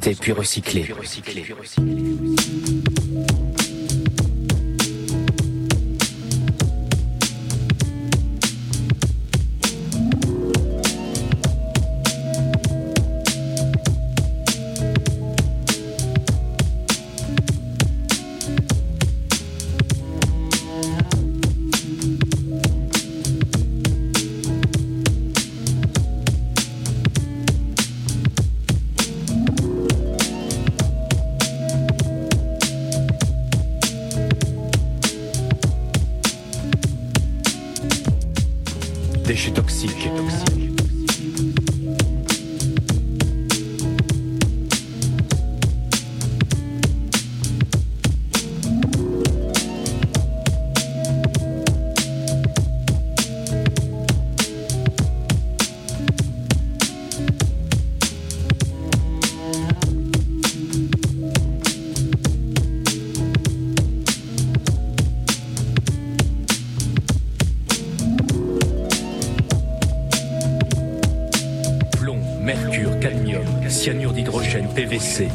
désinfectés puis recyclés. Déchets toxiques. Plomb, mercure, cadmium, cyanure d'hydrogène, PVC.